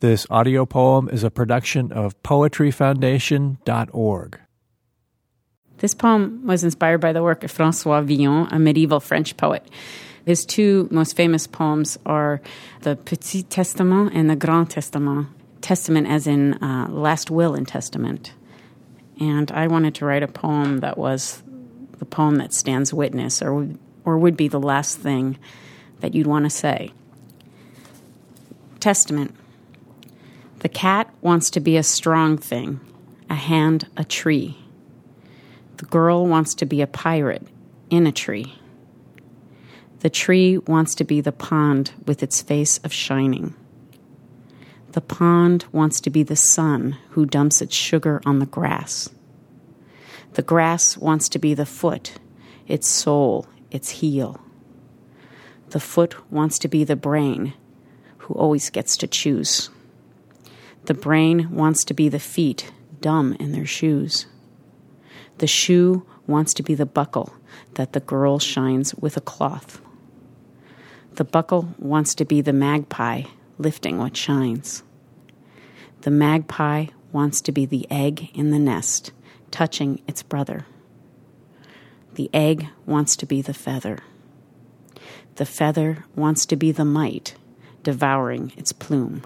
This audio poem is a production of poetryfoundation.org. This poem was inspired by the work of Francois Villon, a medieval French poet. His two most famous poems are the Petit Testament and the Grand Testament. Testament, as in uh, last will and testament. And I wanted to write a poem that was the poem that stands witness, or or would be the last thing that you'd want to say. Testament. The cat wants to be a strong thing, a hand, a tree. The girl wants to be a pirate in a tree. The tree wants to be the pond with its face of shining. The pond wants to be the sun who dumps its sugar on the grass. The grass wants to be the foot, its soul, its heel. The foot wants to be the brain who always gets to choose. The brain wants to be the feet, dumb in their shoes. The shoe wants to be the buckle that the girl shines with a cloth. The buckle wants to be the magpie lifting what shines. The magpie wants to be the egg in the nest touching its brother. The egg wants to be the feather. The feather wants to be the mite devouring its plume.